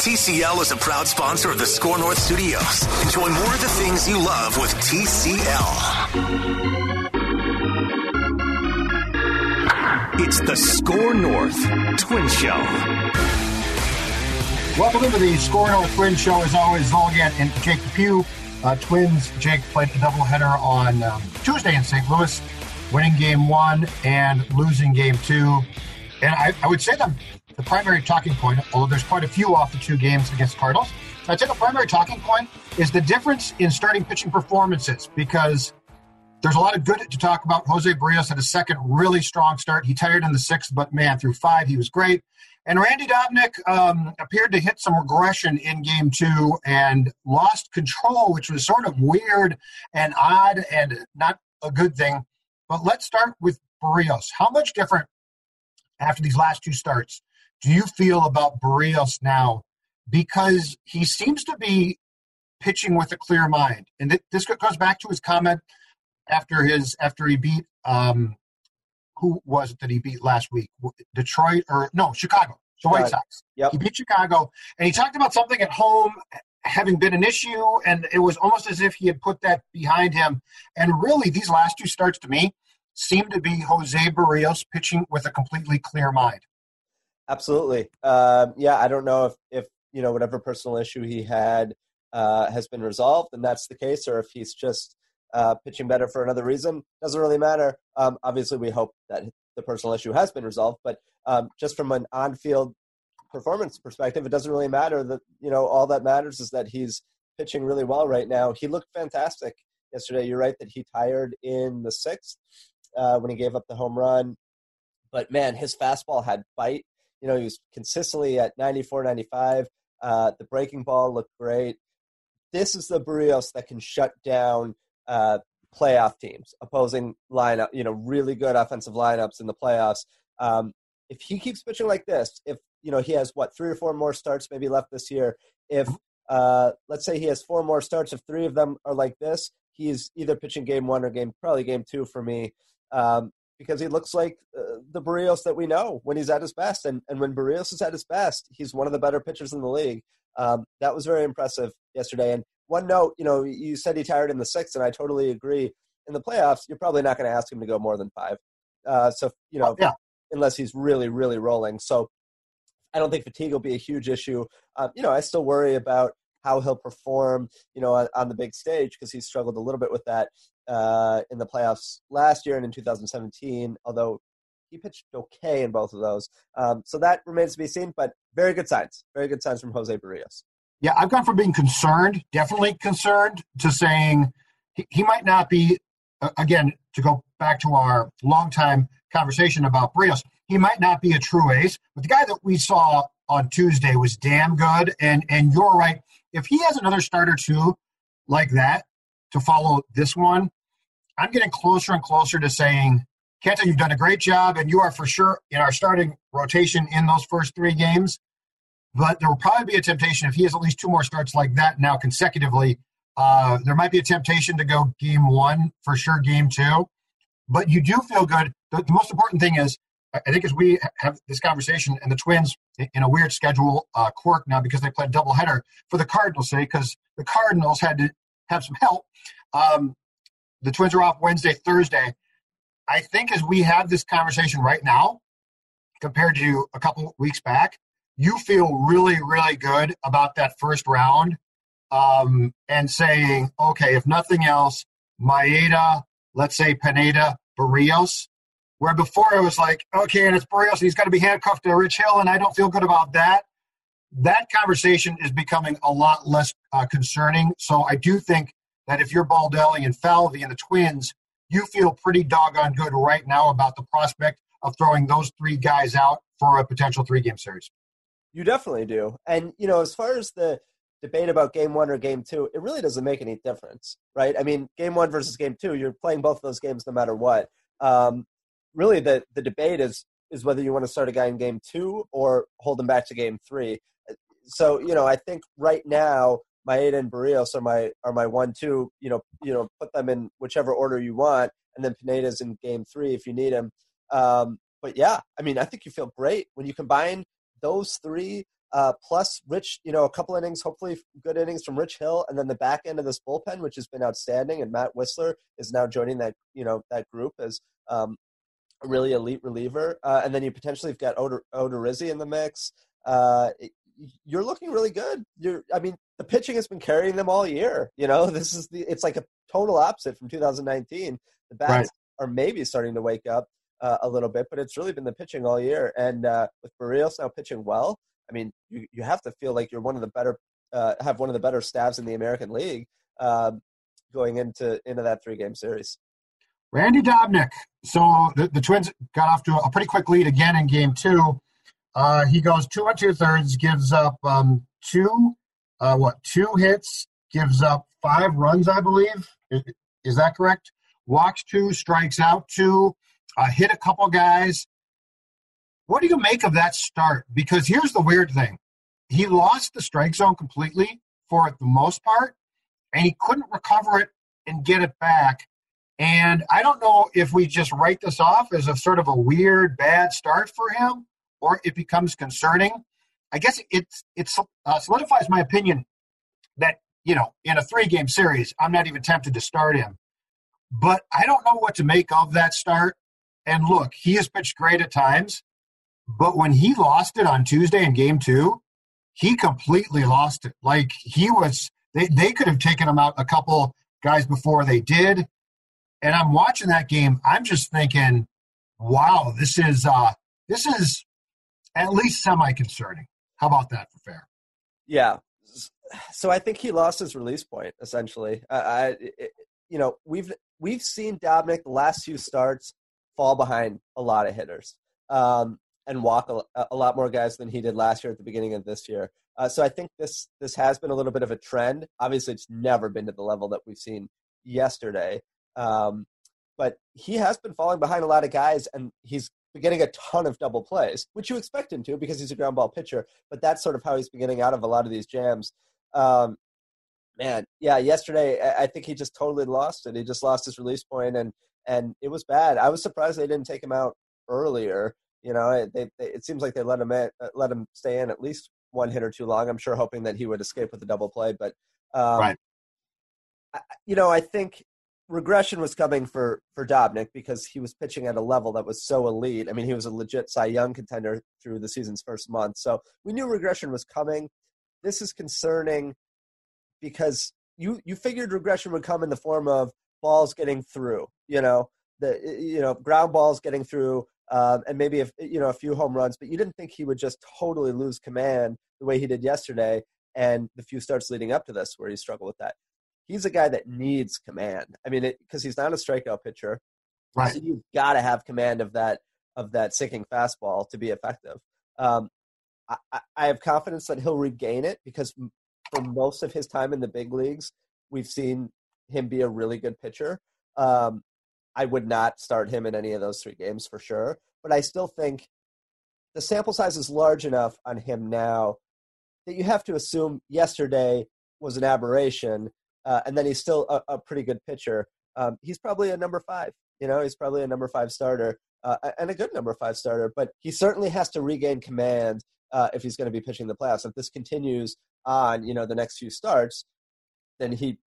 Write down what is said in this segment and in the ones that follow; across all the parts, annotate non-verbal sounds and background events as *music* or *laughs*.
TCL is a proud sponsor of the SKOR North Studios. Enjoy more of the things you love with TCL. It's the SKOR North Twin Show. Welcome to the SKOR North Twin Show. As always, Zulgad and Jake Pugh. Uh, twins, Jake played the doubleheader on um, Tuesday in St. Louis, winning game one and losing game two. And I, I would say that the primary talking point, although there's quite a few off the two games against Cardinals, I'd say the primary talking point is the difference in starting pitching performances because there's a lot of good to talk about. Jose Berrios had a second really strong start. He tired in the sixth, but man, through five, he was great. And Randy Dobnak um, appeared to hit some regression in game two and lost control, which was sort of weird and odd and not a good thing. But let's start with Berrios. How much different after these last two starts do you feel about Berrios now? Because he seems to be pitching with a clear mind, and this goes back to his comment after his after he beat um, who was it that he beat last week? Detroit or no Chicago? The White Sox. Yep. He beat Chicago, and he talked about something at home having been an issue, and it was almost as if he had put that behind him. And really, these last two starts to me seem to be Jose Berrios pitching with a completely clear mind. Absolutely. Um, yeah, I don't know if, if you know whatever personal issue he had uh, has been resolved, and that's the case, or if he's just uh, pitching better for another reason. Doesn't really matter. Um, obviously, we hope that the personal issue has been resolved, but um, just from an on-field performance perspective, it doesn't really matter. That you know, all that matters is that he's pitching really well right now. He looked fantastic yesterday. You're right that he tired in the sixth uh, when he gave up the home run, but man, his fastball had bite. You know, he was consistently at 94, 95. Uh, the breaking ball looked great. This is the Berrios that can shut down uh, playoff teams, opposing lineup, you know, really good offensive lineups in the playoffs. Um, if he keeps pitching like this, if you know he has what three or four more starts maybe left this year, if uh, let's say he has four more starts, if three of them are like this, he's either pitching game one or game probably game two for me. Um, because he looks like uh, the Berrios that we know when he's at his best. And, and when Berrios is at his best, he's one of the better pitchers in the league. Um, that was very impressive yesterday. And one note, you know, you said he tired in the sixth, and I totally agree. In the playoffs, you're probably not going to ask him to go more than five. Uh, so, you know, oh, yeah. unless he's really, really rolling. So I don't think fatigue will be a huge issue. Um, you know, I still worry about how he'll perform, you know, on, on the big stage because he struggled a little bit with that uh, in the playoffs last year and in 2017, although he pitched okay in both of those. Um, so that remains to be seen, but very good signs. Very good signs from Jose Berrios. Yeah, I've gone from being concerned, definitely concerned, to saying he, he might not be, uh, again, to go back to our long-time conversation about Berrios, he might not be a true ace, but the guy that we saw on Tuesday was damn good. And, and you're right. If he has another starter, too, like that to follow this one, I'm getting closer and closer to saying, Kenta, you've done a great job, and you are for sure in our starting rotation in those first three games. But there will probably be a temptation if he has at least two more starts like that now consecutively. Uh, there might be a temptation to go game one for sure, game two. But you do feel good. The, the most important thing is, I think, as we have this conversation, and the Twins in a weird schedule uh, quirk now because they played doubleheader for the Cardinals' sake, because the Cardinals had to have some help. Um, the Twins are off Wednesday, Thursday. I think as we have this conversation right now, compared to a couple weeks back, you feel really, really good about that first round um, and saying, okay, if nothing else, Maeda, let's say Pineda, Berrios, where before it was like, okay, and it's Berrios, and he's got to be handcuffed to Rich Hill, and I don't feel good about that. That conversation is becoming a lot less uh, concerning. So I do think that if you're Baldelli and Falvey and the Twins, you feel pretty doggone good right now about the prospect of throwing those three guys out for a potential three game series. You definitely do. And, you know, as far as the debate about game one or game two, it really doesn't make any difference, right? I mean, game one versus game two, you're playing both of those games no matter what. Um, really, the, the debate is is whether you want to start a guy in game two or hold him back to game three. So, you know, I think right now Maeda and Berrios are my are my one two. You know, you know, put them in whichever order you want, and then Pineda's in game three if you need him. Um, but yeah, I mean, I think you feel great when you combine those three Uh, plus, Rich, you know, a couple innings, hopefully good innings from Rich Hill, and then the back end of this bullpen, which has been outstanding. And Matt Wisler is now joining that, you know, that group as um, a really elite reliever. Uh, and then you potentially have got Odorizzi in the mix. Uh, you're looking really good. You're, I mean, the pitching has been carrying them all year. You know, *laughs* this is the, it's like a total opposite from 2019. The bats right. are maybe starting to wake up uh, a little bit, but it's really been the pitching all year. And uh, with Berrios now pitching well, I mean, you, you have to feel like you're one of the better, uh, have one of the better staffs in the American League um, going into into that three game series. Randy Dobnak. So the, the Twins got off to a pretty quick lead again in game two. Uh, he goes two and two thirds, gives up um, two, uh, what, two hits, gives up five runs, I believe. Is, that correct? Walks two, strikes out two, uh, hit a couple guys. What do you make of that start? Because here's the weird thing he lost the strike zone completely for the most part, and he couldn't recover it and get it back. And I don't know if we just write this off as a sort of a weird, bad start for him, or it becomes concerning. I guess it it uh, solidifies my opinion that you know in a three game series, I'm not even tempted to start him. But I don't know what to make of that start. And look, he has pitched great at times, but when he lost it on Tuesday in game two, he completely lost it. Like he was, they, they could have taken him out a couple guys before they did. And I'm watching that game. I'm just thinking, wow, this is uh, this is at least semi concerning. How about that for fair? Yeah. So I think he lost his release point essentially. I, I it, you know, we've we've seen Dobnak the last few starts fall behind a lot of hitters um, and walk a, a, lot more guys than he did last year at the beginning of this year. Uh, so I think this this has been a little bit of a trend. Obviously, it's never been to the level that we've seen yesterday, um, but he has been falling behind a lot of guys, and he's getting a ton of double plays, which you expect him to because he's a ground ball pitcher. But that's sort of how he's been getting out of a lot of these jams. Um, man, yeah, yesterday I think he just totally lost it. He just lost his release point, and and it was bad. I was surprised they didn't take him out earlier. You know, they, they, it seems like they let him in, uh, let him stay in at least one hit or two long. I'm sure hoping that he would escape with a double play, but um, right. I, you know, I think regression was coming for for Dobnak because he was pitching at a level that was so elite. I mean, he was a legit Cy Young contender through the season's first month, so we knew regression was coming. This is concerning because you you figured regression would come in the form of balls getting through, you know, the you know ground balls getting through, um, and maybe if you know a few home runs, but you didn't think he would just totally lose command the way he did yesterday, and the few starts leading up to this where he struggled with that. He's a guy that needs command. I mean, because he's not a strikeout pitcher, right? So you've got to have command of that of that sinking fastball to be effective. Um, I, I have confidence that he'll regain it because for most of his time in the big leagues, we've seen him be a really good pitcher. Um, I would not start him in any of those three games for sure, but I still think the sample size is large enough on him now that you have to assume yesterday was an aberration, uh, and then he's still a, a pretty good pitcher. Um, he's probably a number five. You know, he's probably a number five starter uh, and a good number five starter, but he certainly has to regain command uh, if he's going to be pitching the playoffs. If this continues on, you know, the next few starts, then he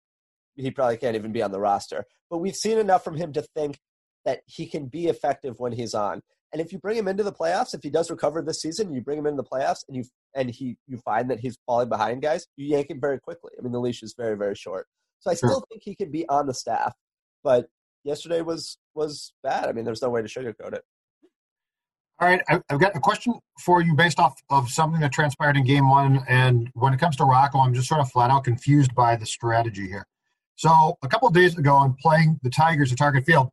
he probably can't even be on the roster. But we've seen enough from him to think that he can be effective when he's on. And if you bring him into the playoffs, if he does recover this season, you bring him into the playoffs, and you and he you find that he's falling behind guys, you yank him very quickly. I mean, the leash is very very short. So I still think he can be on the staff, but yesterday was was bad. I mean, there's no way to sugarcoat it. All right, I've got a question for you based off of something that transpired in game one. And when it comes to Rocco, I'm just sort of flat out confused by the strategy here. So, a couple of days ago, I'm playing the Tigers at Target Field.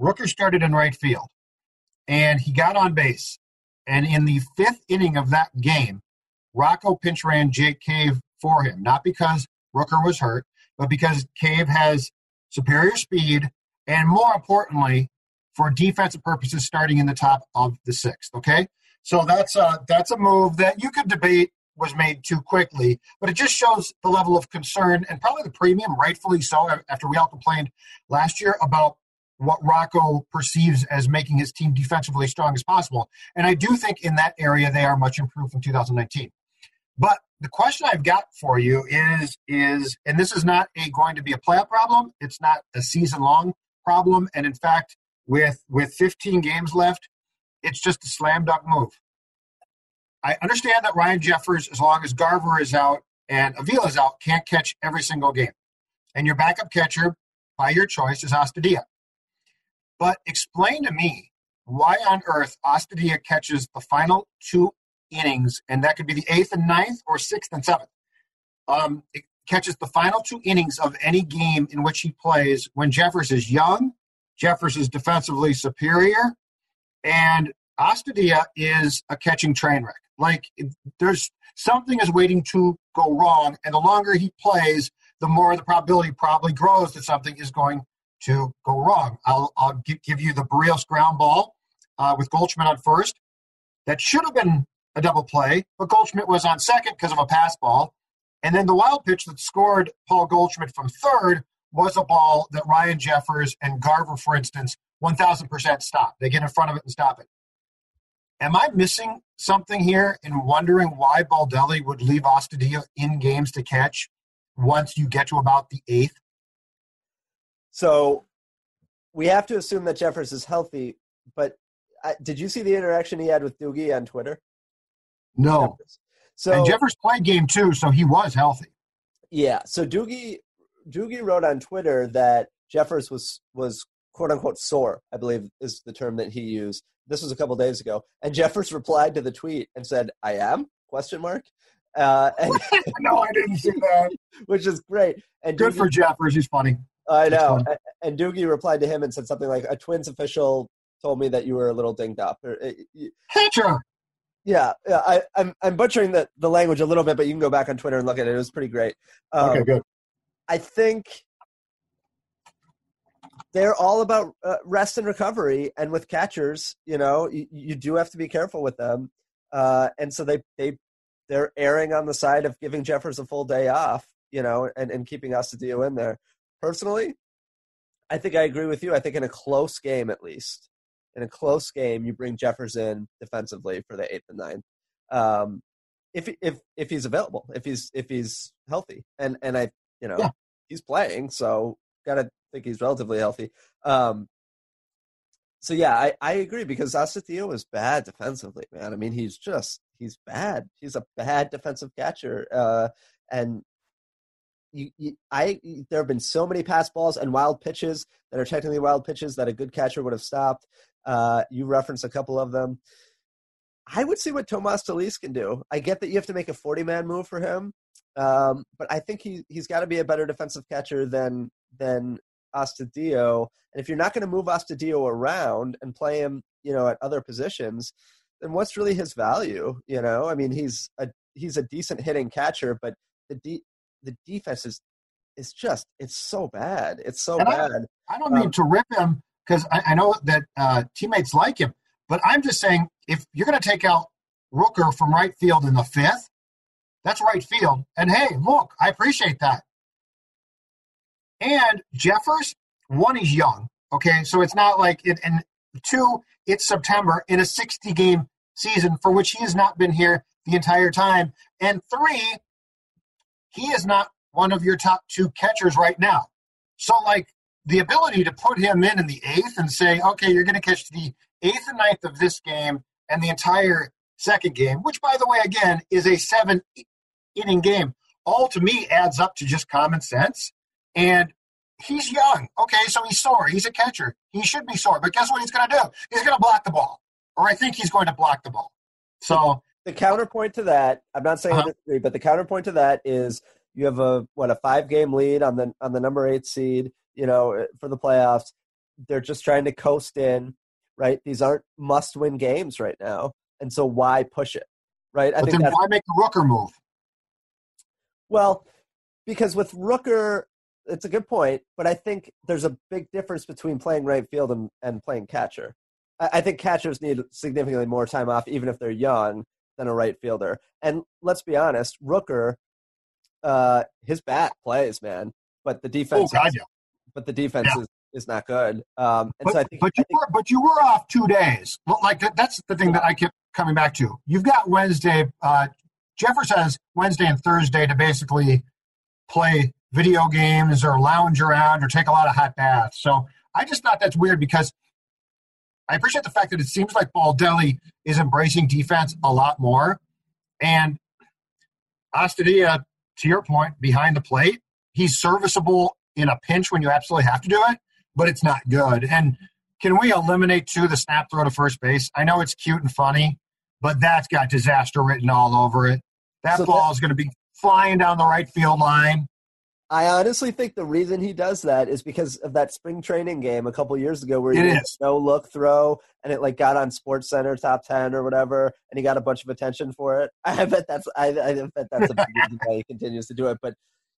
Rooker started in right field, and he got on base. And in the fifth inning of that game, Rocco pinch ran Jake Cave for him, not because Rooker was hurt, but because Cave has superior speed, and more importantly, for defensive purposes starting in the top of the sixth. Okay, so that's a that's a move that you could debate was made too quickly, but it just shows the level of concern and probably the premium, rightfully so, after we all complained last year about what Rocco perceives as making his team defensively strong as possible. And I do think in that area they are much improved from 2019. But the question I've got for you is is and this is not a, going to be a playoff problem. It's not a season long problem. And in fact, with with 15 games left, it's just a slam dunk move. I understand that Ryan Jeffers, as long as Garver is out and Avila is out, can't catch every single game. And your backup catcher, by your choice, is Astudillo. But explain to me why on earth Astudillo catches the final two innings, and that could be the eighth and ninth or sixth and seventh. Um, it catches the final two innings of any game in which he plays when Jeffers is young, Jeffers is defensively superior, and Astudillo is a catching train wreck. Like there's something is waiting to go wrong, and the longer he plays, the more the probability probably grows that something is going to go wrong. I'll, I'll give you the Berrios ground ball uh, with Goldschmidt on first. That should have been a double play, but Goldschmidt was on second because of a pass ball. And then the wild pitch that scored Paul Goldschmidt from third was a ball that Ryan Jeffers and Garver, for instance, 1000% stop. They get in front of it and stop it. Am I missing something here in wondering why Baldelli would leave Astudillo in games to catch once you get to about the eighth? So we have to assume that Jeffers is healthy, but uh, did you see the interaction he had with Doogie on Twitter? No. So and Jeffers played game two, so he was healthy. Yeah. So Doogie Doogie wrote on Twitter that Jeffers was was quote unquote sore, I believe is the term that he used. This was a couple days ago, and Jeffers replied to the tweet and said, "I am?" question mark. Uh, and, *laughs* *laughs* no, I didn't see that. Which is great. And good Doogie, for Jeffers. He's funny. I know. And Doogie replied to him and said something like, "A Twins official told me that you were a little dinged up." Or, Pitcher. Yeah, yeah. I, am I'm, I'm butchering the, the language a little bit, but you can go back on Twitter and look at it. It was pretty great. Um, okay, good. I think they're all about uh, rest and recovery. And with catchers, you know, you, you do have to be careful with them. Uh, and so they they they're erring on the side of giving Jeffers a full day off, you know, and, and keeping Astudillo in there. Personally, I think I agree with you. I think in a close game, at least, in a close game, you bring Jeffers in defensively for the eighth and ninth, um, if if if he's available, if he's if he's healthy, and and I you know yeah. he's playing, so gotta think he's relatively healthy. Um, so yeah, I, I agree because Astudillo is bad defensively, man. I mean, he's just he's bad. He's a bad defensive catcher, uh, and you, you, I there have been so many pass balls and wild pitches that are technically wild pitches that a good catcher would have stopped. Uh, you referenced a couple of them. I would see what Tomas Telis can do. I get that you have to make a 40 man move for him, um, but I think he, he's got to be a better defensive catcher than than Astudillo. And if you're not going to move Astudillo around and play him, you know, at other positions, then what's really his value? You know, I mean, he's a he's a decent hitting catcher, but the de- the defense is is just it's so bad. It's so and bad. I, I don't um, mean to rip him because I, I, know that uh, teammates like him, but I'm just saying if you're going to take out Rooker from right field in the fifth, that's right field. And hey, look, I appreciate that. And Jeffers, one, he's young. Okay, so it's not like it. And two, it's September in a 60 game season for which he has not been here the entire time. And three, he is not one of your top two catchers right now. So, like, the ability to put him in in the eighth and say, okay, you're going to catch the eighth and ninth of this game and the entire second game, which, by the way, again, is a seven inning game, all to me adds up to just common sense. And he's young. Okay, so he's sore. He's a catcher. He should be sore. But guess what he's going to do? He's going to block the ball. Or I think he's going to block the ball. So the counterpoint to that, I'm not saying uh-huh. I disagree, but the counterpoint to that is you have a what a five game lead on the on the number eight seed, you know, for the playoffs. They're just trying to coast in, right? These aren't must win games right now. And so why push it? Right? I but think then why make the Rooker move? Well, because with Rooker, it's a good point, but I think there's a big difference between playing right field and, and playing catcher. I, I think catchers need significantly more time off, even if they're young, than a right fielder. And let's be honest, Rooker, uh, his bat plays, man, but the defense, oh, God, yeah. but the defense yeah. is, is not good. Um, and but, so I think, but you I think, were but you were off two days. Like that, that's the thing that I kept coming back to. You've got Wednesday. Uh, Jeffers has Wednesday and Thursday to basically play video games or lounge around or take a lot of hot baths. So I just thought that's weird because I appreciate the fact that it seems like Baldelli is embracing defense a lot more. And Astudillo, to your point, behind the plate, he's serviceable in a pinch when you absolutely have to do it, but it's not good. And can we eliminate too the snap throw to first base? I know it's cute and funny, but that's got disaster written all over it. That So ball that- is going to be flying down the right field line. I honestly think the reason he does that is because of that spring training game a couple years ago where he did no look throw and it like got on Sports Center top ten or whatever, and he got a bunch of attention for it. *laughs* I bet that's I, I bet that's a big reason why he continues to do it. But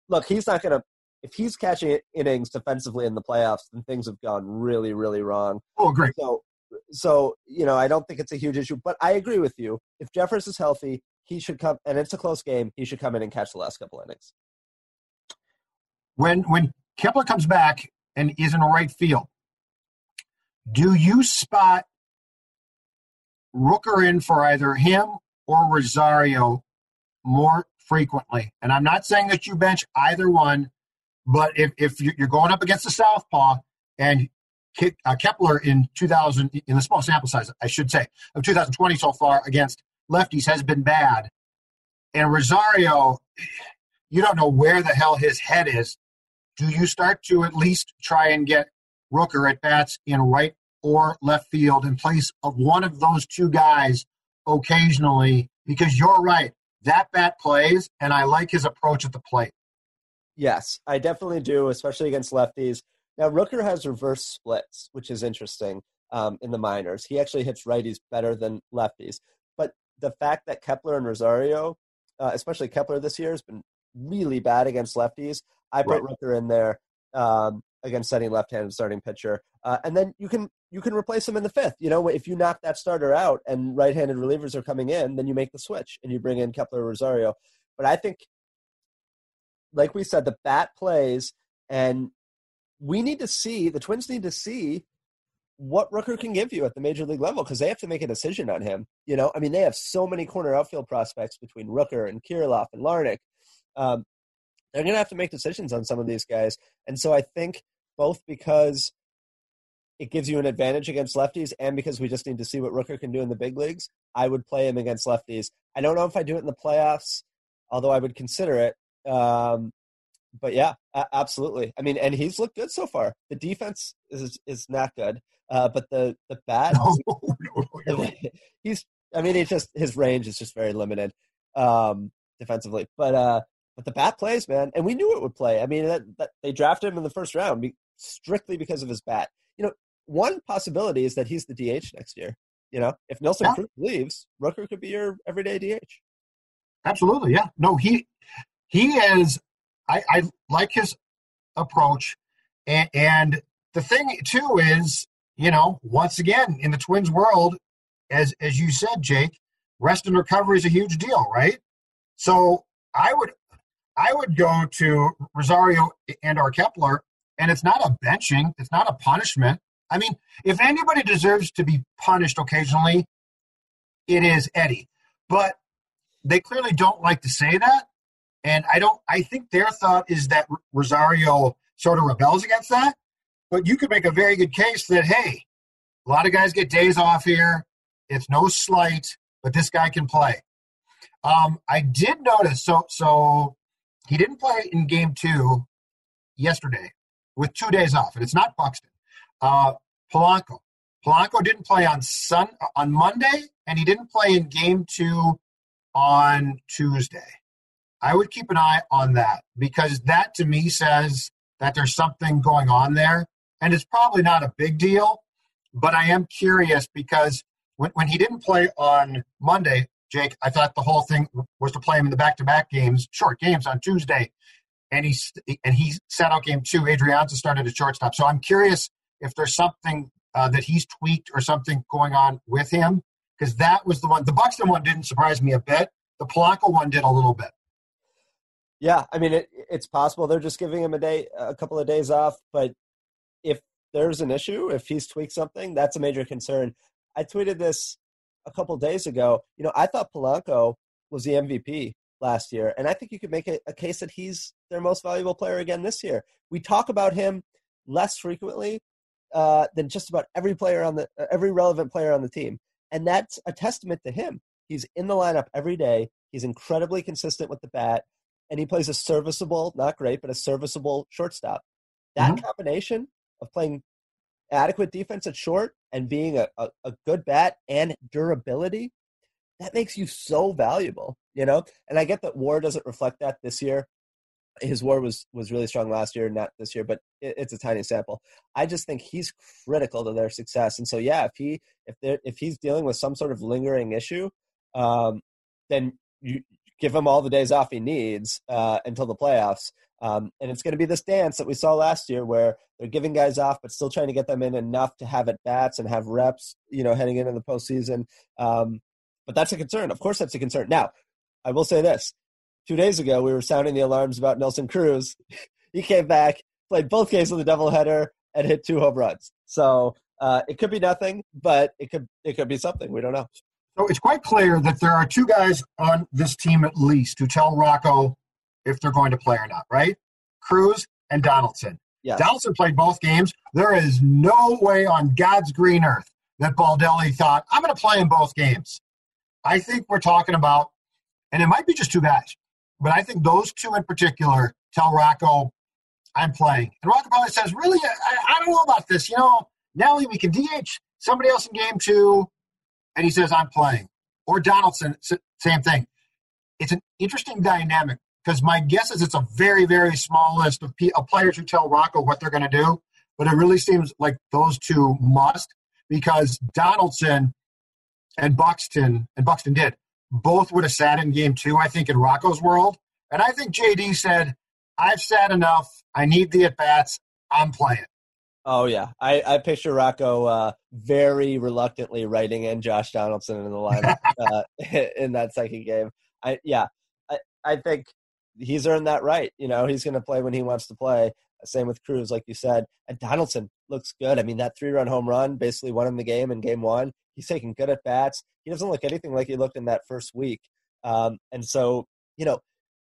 look, he's not gonna if he's catching innings defensively in the playoffs, then things have gone really, really wrong. Oh, great. So, so you know, I don't think it's a huge issue, but I agree with you. If Jeffers is healthy, he should come, and it's a close game. He should come in and catch the last couple innings. When when Kepler comes back and is in right field, do you spot Rooker in for either him or Rosario more frequently? And I'm not saying that you bench either one, but if, if you- you're going up against the Southpaw and uh, Kepler in 2000, in the small sample size, I should say, of 2020 so far against lefties has been bad. And Rosario, you don't know where the hell his head is. Do you start to at least try and get Rooker at bats in right or left field in place of one of those two guys occasionally? Because you're right, that bat plays, and I like his approach at the plate. Yes, I definitely do, especially against lefties. Now, Rooker has reverse splits, which is interesting um, in the minors. He actually hits righties better than lefties. But the fact that Kepler and Rosario, uh, especially Kepler this year, has been really bad against lefties, I put Rooker in there um, against setting left-handed starting pitcher, uh, and then you can you can replace him in the fifth. You know, if you knock that starter out and right-handed relievers are coming in, then you make the switch and you bring in Kepler Rosario. But I think like we said, the bat plays, and we need to see the Twins need to see what Rooker can give you at the major league level because they have to make a decision on him. You know, I mean, they have so many corner outfield prospects between Rooker and Kirilloff and Larnach. Um, they're going to have to make decisions on some of these guys, and so I think both because it gives you an advantage against lefties, and because we just need to see what Rooker can do in the big leagues, I would play him against lefties. I don't know if I do it in the playoffs, although I would consider it. Um, but yeah, absolutely. I mean, and he's looked good so far. The defense is is not good, uh, but the the bat, No, no, no, no. he's. I mean, he's just his range is just very limited um, defensively. But uh, but the bat plays, man, and we knew it would play. I mean, that, that they drafted him in the first round be, strictly because of his bat. You know, one possibility is that he's the DH next year. You know, if Nelson Yeah. Cruz leaves, Rooker could be your everyday DH. Absolutely, yeah. No, he he is. I, I like his approach, and, and the thing too is, you know, once again in the Twins world, as as you said, Jake, rest and recovery is a huge deal, right? So I would I would go to Rosario and or Kepler, and it's not a benching, it's not a punishment. I mean, if anybody deserves to be punished occasionally, it is Eddie. But they clearly don't like to say that. And I don't, I think their thought is that Rosario sort of rebels against that. But you could make a very good case that, hey, a lot of guys get days off here. It's no slight, but this guy can play. Um, I did notice, so, so he didn't play in game two yesterday with two days off, and it's not Buxton. Uh, Polanco. Polanco didn't play on Sun on Monday, and he didn't play in game two on Tuesday. I would keep an eye on that because that to me says that there's something going on there. And it's probably not a big deal, but I am curious because when, when he didn't play on Monday, Jake, I thought the whole thing was to play him in the back to back games, short games on Tuesday. And he, and he sat out game two. Adrianza started at shortstop. So I'm curious if there's something uh, that he's tweaked or something going on with him because that was the one. The Buxton one didn't surprise me a bit. The Polanco one did a little bit. Yeah, I mean it, it's possible they're just giving him a day, a couple of days off. But if there's an issue, if he's tweaked something, that's a major concern. I tweeted this a couple days ago. You know, I thought Polanco was the MVP last year, and I think you could make a, a case that he's their most valuable player again this year. We talk about him less frequently uh, than just about every player on the uh, every relevant player on the team, and that's a testament to him. He's in the lineup every day. He's incredibly consistent with the bat, and he plays a serviceable, not great, but a serviceable shortstop. That mm-hmm. combination of playing adequate defense at short and being a, a, a, good bat and durability, that makes you so valuable, you know? And I get that war doesn't reflect that this year. His war was was really strong last year, not this year, but it, it's a tiny sample. I just think he's critical to their success. And so, yeah, if he if they if he's dealing with some sort of lingering issue, um, then you give him all the days off he needs uh, until the playoffs. Um, and it's going to be this dance that we saw last year where they're giving guys off, but still trying to get them in enough to have at bats and have reps, you know, heading into the postseason. Um, but that's a concern. Of course, that's a concern. Now, I will say this: two days ago, we were sounding the alarms about Nelson Cruz. *laughs* he came back, played both games of the doubleheader, and hit two home runs. So uh, it could be nothing, but it could it could be something. We don't know. So it's quite clear that there are two guys on this team at least who tell Rocco if they're going to play or not, right? Cruz and Donaldson. Yes. Donaldson played both games. There is no way on God's green earth that Baldelli thought, I'm going to play in both games. I think we're talking about, and it might be just two guys, but I think those two in particular tell Rocco, I'm playing. And Rocco probably says, Really? I, I don't know about this. You know, Nelly, we can DH somebody else in game two. And he says, I'm playing. Or Donaldson, same thing. It's an interesting dynamic because my guess is it's a very, very small list of, of players who tell Rocco what they're going to do. But it really seems like those two must because Donaldson and Buxton, and Buxton did, both would have sat in game two, I think, in Rocco's world. And I think JD said, I've sat enough. I need the at bats. I'm playing. Oh yeah, I, I picture Rocco uh, very reluctantly writing in Josh Donaldson in the lineup *laughs* uh, *laughs* in that second game. I yeah, I, I think he's earned that right. You know, he's going to play when he wants to play. Same with Cruz, like you said. And Donaldson looks good. I mean, that three run home run basically won him the game in game one. He's taking good at bats. He doesn't look anything like he looked in that first week. Um, and so, you know,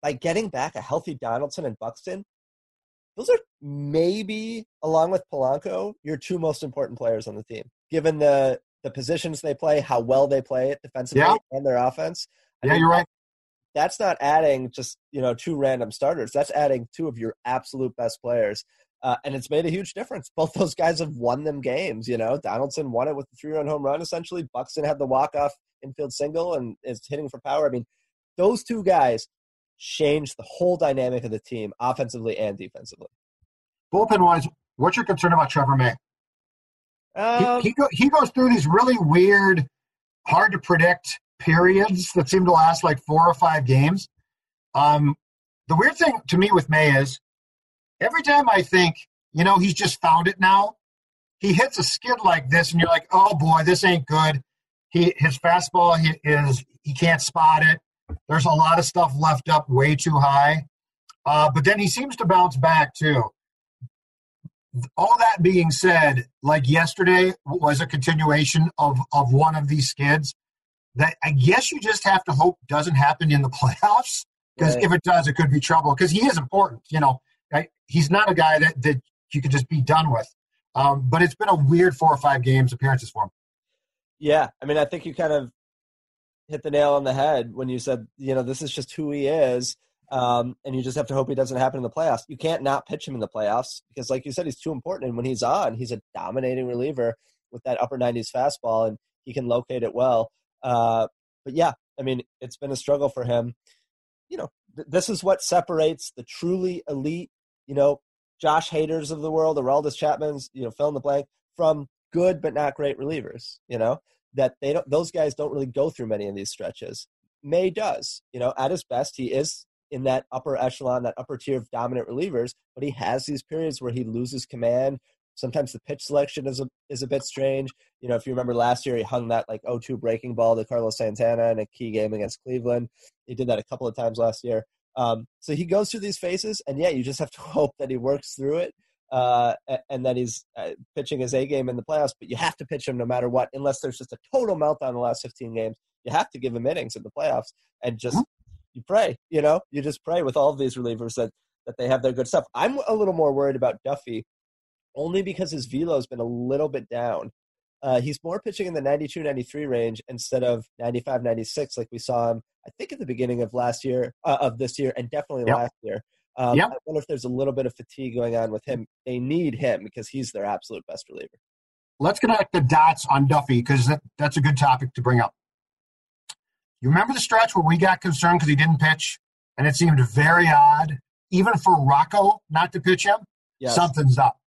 by getting back a healthy Donaldson and Buxton, those are maybe, along with Polanco, your two most important players on the team, given the the positions they play, how well they play it defensively yeah. and their offense. I yeah, mean, you're right that's not adding just you know two random starters. That's adding two of your absolute best players, uh, and it's made a huge difference. Both those guys have won them games. You know, Donaldson won it with the three-run home run. Essentially, Buxton had the walk-off infield single and is hitting for power. I mean, those two guys changed the whole dynamic of the team, offensively and defensively. Bullpen wise, what's your concern about Trevor May? Um, he, he, go, he goes through these really weird, hard to predict periods that seem to last like four or five games. Um, the weird thing to me with May is every time I think, you know, he's just found it now, he hits a skid like this, and you're like, oh boy, this ain't good. He his fastball he is he can't spot it. There's a lot of stuff left up way too high, uh, but then he seems to bounce back too. All that being said, like yesterday was a continuation of of one of these skids that I guess you just have to hope doesn't happen in the *laughs* playoffs. Because right. if it does, it could be trouble. Because he is important. You know, he's not a guy that, that you could just be done with. Um, but it's been a weird four or five games appearances for him. Yeah, I mean, I think you kind of hit the nail on the head when you said, you know, this is just who he is, um, and you just have to hope he doesn't happen in the playoffs. You can't not pitch him in the playoffs because, like you said, he's too important. And when he's on, he's a dominating reliever with that upper 90s fastball, and he can locate it well. Uh, but yeah, I mean, it's been a struggle for him. You know, th- this is what separates the truly elite, you know, Josh Haders of the world, the Aroldis Chapmans, you know, fill in the blank, from good but not great relievers. You know, that they don't; those guys don't really go through many of these stretches. May does. You know, at his best, he is in that upper echelon, that upper tier of dominant relievers, but he has these periods where he loses command, Sometimes the pitch selection is a is a bit strange. You know, if you remember last year, he hung that like 0-2 breaking ball to Carlos Santana in a key game against Cleveland. He did that a couple of times last year. Um, so he goes through these phases, and yeah, you just have to *laughs* hope that he works through it. Uh, and that he's uh, pitching his A game in the playoffs, but you have to pitch him no matter what, unless there's just a total meltdown in the last 15 games. You have to give him innings in the playoffs and just you pray, you know, you just pray with all of these relievers that that they have their good stuff. I'm a little more worried about Duffey, only because his velo has been a little bit down. Uh, he's more pitching in the 92 93 range instead of 95 96 like we saw him i think at the beginning of last year uh, of this year and definitely yep. last year um, yep. I wonder if there's a little bit of fatigue going on with him. They need him because he's their absolute best reliever. Let's connect the dots on Duffey because that, that's a good topic to bring up. You remember the stretch where we got concerned because he didn't pitch, and it seemed very odd, even for Rocco not to pitch him. Yes. Something's up.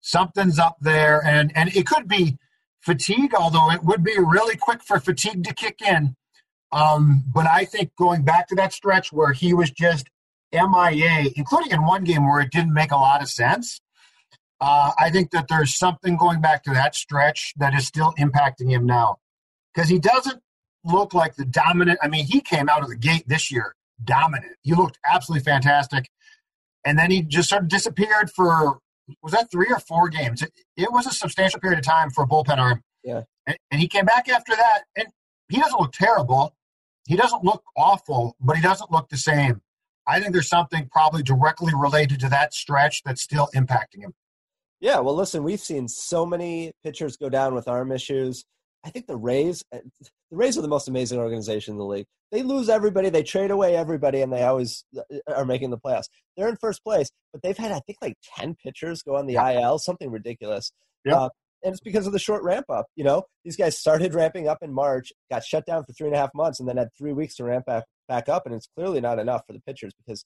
Something's up there, and and it could be fatigue, although it would be really quick for fatigue to kick in. Um, but I think going back to that stretch where he was just MIA, including in one game where it didn't make a lot of sense. Uh, I think that there's something going back to that stretch that is still impacting him now because he doesn't look like the dominant. I mean, he came out of the gate this year dominant. He looked absolutely fantastic. And then he just sort of disappeared for, was that three or four games? It, it was a substantial period of time for a bullpen arm. Yeah. And, and he came back after that, and he doesn't look terrible. He doesn't look awful, but he doesn't look the same. I think there's something probably directly related to that stretch that's still impacting him. Yeah, well, listen, we've seen so many pitchers go down with arm issues. I think the Rays, uh, the Rays are the most amazing organization in the league. They lose everybody, they trade away everybody, and they always uh, are making the playoffs. They're in first place, but they've had, I think, like 10 pitchers go on the IL, something ridiculous. Yeah. Uh, and it's because of the short ramp up. You know, these guys started ramping up in March, got shut down for three and a half months, and then had three weeks to ramp back back up, and it's clearly not enough for the pitchers because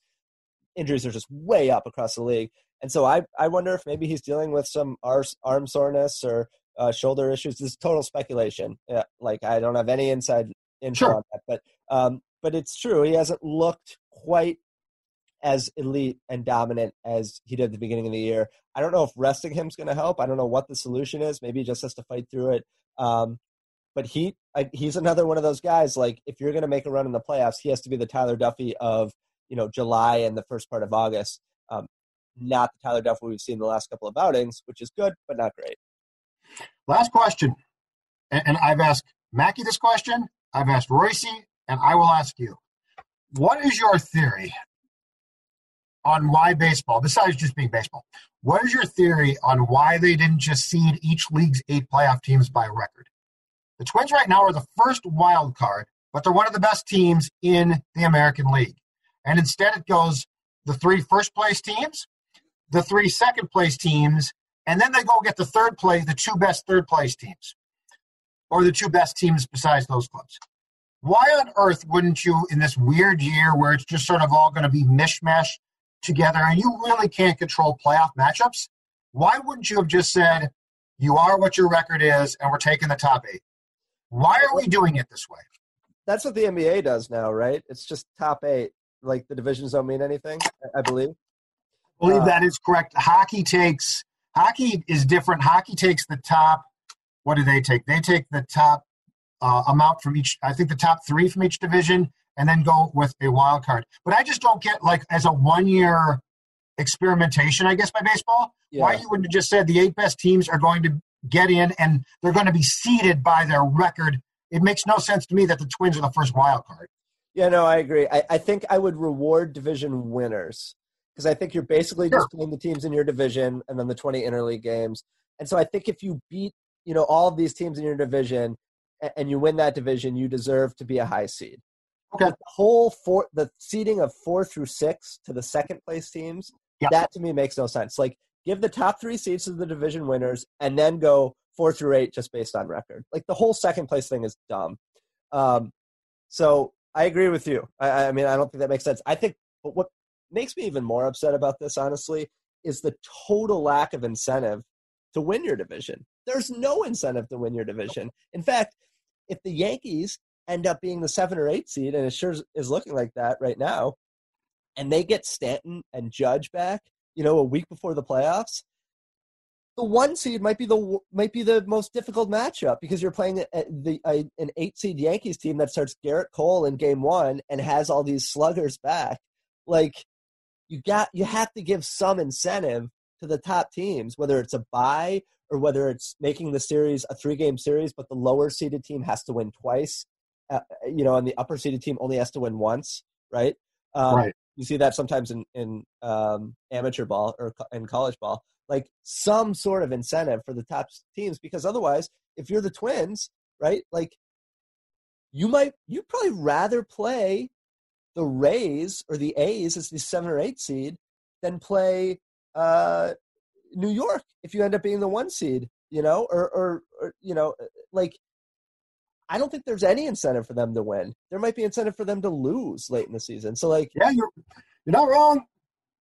injuries are just way up across the league. And so I I wonder if maybe he's dealing with some arm soreness or uh, shoulder issues. This is total speculation. Yeah, like I don't have any inside info sure. on that, but um, but it's true. He hasn't looked quite as elite and dominant as he did at the beginning of the year. I don't know if resting him is going to help. I don't know what the solution is. Maybe he just has to fight through it. Um, but he he's another one of those guys. Like if you're going to make a run in the playoffs, he has to be the Tyler Duffey of you know July and the first part of August. Um, not the Tyler Duffey we've seen the last couple of outings, which is good but not great. Last question, and, and I've asked Mackey this question. I've asked Royce, and I will ask you. What is your theory on why baseball, besides just being baseball, what is your theory on why they didn't just seed each league's eight playoff teams by record? The Twins right now are the first wild card, but they're one of the best teams in the American League. And instead, it goes the three first place teams, the three second place teams, and then they go get the third place, the two best third place teams, or the two best teams besides those clubs. Why on earth wouldn't you, in this weird year where it's just sort of all going to be mishmash together and you really can't control playoff matchups, why wouldn't you have just said, you are what your record is, and we're taking the top eight? Why are we doing it this way? That's what the NBA does now, right? It's just top eight. Like the divisions don't mean anything, I believe. I believe uh, that is correct. Hockey takes hockey is different. Hockey takes the top. What do they take? They take the top uh, amount from each. I think the top three from each division, and then go with a wild card. But I just don't get like as a one year experimentation, I guess, by baseball. Yeah. Why you wouldn't have just said the eight best teams are going to get in and they're going to be seeded by their record. It makes no sense to me that the Twins are the first wild card. Yeah, no, I agree. I, I think I would reward division winners because I think you're basically sure. just playing the teams in your division and then the 20 interleague games. And so I think if you beat, you know, all of these teams in your division and you win that division, you deserve to be a high seed. Okay. The whole four, the seeding of four through six to the second place teams, yeah. that to me makes no sense. Like give the top three seeds to the division winners, and then go four through eight just based on record. Like the whole second place thing is dumb. Um, so I agree with you. I, I mean, I don't think that makes sense. I think, what makes me even more upset about this, honestly, is the total lack of incentive to win your division. There's no incentive to win your division. In fact, if the Yankees end up being the seven or eight seed, and it sure is looking like that right now, and they get Stanton and Judge back, you know, a week before the playoffs, the one seed might be the might be the most difficult matchup because you're playing a, the a, an eight seed Yankees team that starts Gerrit Cole in game one and has all these sluggers back. Like you got you have to give some incentive to the top teams, whether it's a buy or whether it's making the series a three game series, but the lower seeded team has to win twice, uh, you know, and the upper seeded team only has to win once, right? Um, right. You see that sometimes in in um, amateur ball or in college ball, like some sort of incentive for the top teams, because otherwise, if you're the Twins, right, like you might you'd probably rather play the Rays or the A's as the seven or eight seed than play uh, New York if you end up being the one seed, you know, or, or, or you know, like I don't think there's any incentive for them to win. There might be incentive for them to lose late in the season. So like, yeah, you're you're not wrong.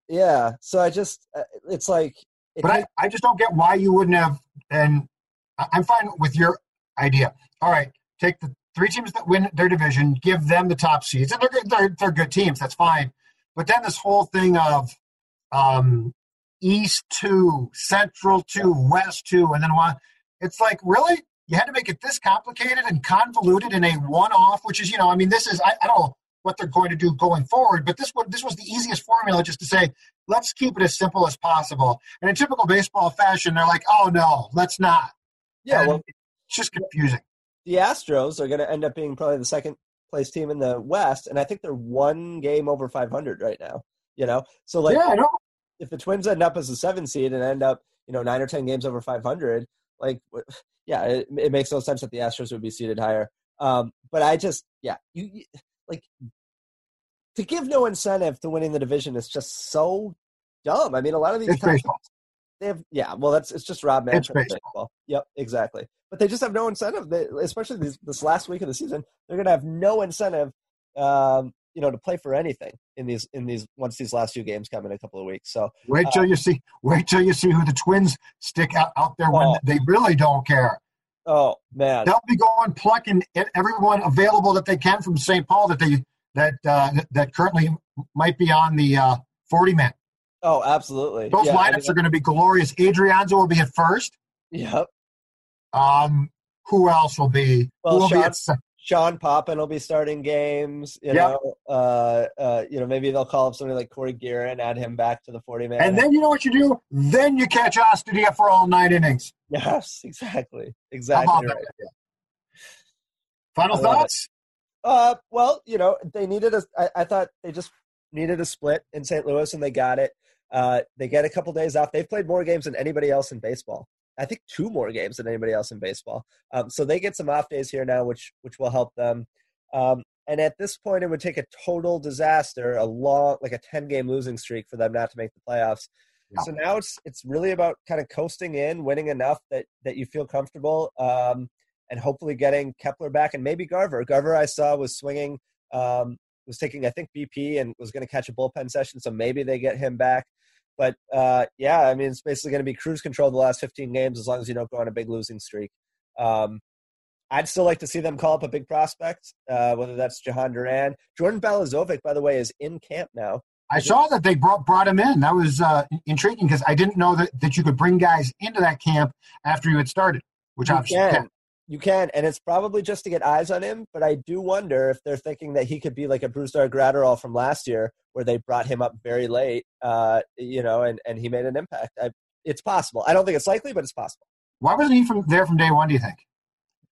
Yeah. So I just uh, it's like, it but I, I just don't get why you wouldn't have. And I'm fine with your idea. All right, take the three teams that win their division, give them the top seeds, and they're they're they're good teams. That's fine. But then this whole thing of um, East two, Central two, West two, and then one. It's like really you had to make it this complicated and convoluted in a one-off, which is you know I mean this is I, I don't know what they're going to do going forward, but this was this was the easiest formula just to say let's keep it as simple as possible. And in typical baseball fashion, they're like, oh no, let's not. Yeah, well, it's just confusing the Astros are going to end up being probably the second place team in the West, and I think they're one game over 500 right now. You know, so like, yeah, if the Twins end up as a seven seed and end up, you know, nine or ten games over 500, like, *sighs* yeah, it, it makes no sense that the Astros would be seated higher. Um, but I just, yeah, you, you like to give no incentive to winning the division is just so dumb. I mean, a lot of these baseball. They have, yeah, well, that's it's just Rob Manfred. Baseball. Yep, exactly but they just have no incentive. They, especially this, this, last week of the season, they're going to have no incentive, um, you know, to play for anything in these in these once these last few games come in a couple of weeks. So wait till uh, you see wait till you see who the Twins stick out, out there when oh, they really don't care. Oh man, they'll be going plucking everyone available that they can from St. Paul that they that uh, that currently might be on the uh, forty man. Oh, absolutely. Those yeah, lineups I mean, are going to be glorious. Adrianza will be at first. Yep. Um, who else will be? Well, will Sean, be at, Sean Poppen will be starting games. You know, uh, uh, you know, maybe they'll call up somebody like Cory Gearrin add him back to the forty man. And then you know what you do? Then you catch Astudillo for all nine innings. Yes, *laughs* exactly, exactly. Right. Final thoughts? Uh, well, you know, they needed a. I, I thought they just needed a split in St. Louis, and they got it. Uh, they get a couple days off. They've played more games than anybody else in baseball. I think two more games than anybody else in baseball. Um, so they get some off days here now, which which will help them. Um, and at this point, it would take a total disaster, a long, like a ten game losing streak for them not to make the playoffs. Yeah. So now it's it's really about kind of coasting in, winning enough that that you feel comfortable, um, and hopefully getting Kepler back and maybe Garver. Garver I saw was swinging, um, was taking I think BP and was going to catch a bullpen session, so maybe they get him back. But uh, yeah, I mean, it's basically going to be cruise control the last 15 games as long as you don't go on a big losing streak. Um, I'd still like to see them call up a big prospect, uh, whether that's Jhoan Duran. Jordan Balazovic, by the way, is in camp now. I saw that they brought brought him in. That was uh, intriguing because I didn't know that, that you could bring guys into that camp after you had started, which you obviously can. You can, and it's probably just to get eyes on him. But I do wonder if they're thinking that he could be like a Brusdar Graterol from last year, where they brought him up very late, uh, you know, and, and he made an impact. I, it's possible. I don't think it's likely, but it's possible. Why wasn't he from there from day one? Do you think?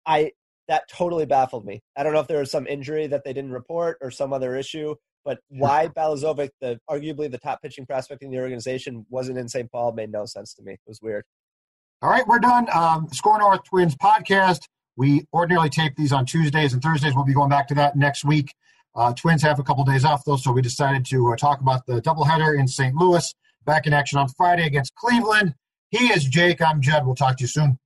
I that totally baffled me. I don't know if there was some injury that they didn't report or some other issue, but why Balazovic, the arguably the top pitching prospect in the organization, wasn't in St. Paul made no sense to me. It was weird. All right, we're done. Um, SKOR North Twins podcast. We ordinarily tape these on Tuesdays and Thursdays. We'll be going back to that next week. Uh, Twins have a couple days off, though, so we decided to uh, talk about the doubleheader in St. Louis. Back in action on Friday against Cleveland. He is Jake. I'm Judd. We'll talk to you soon.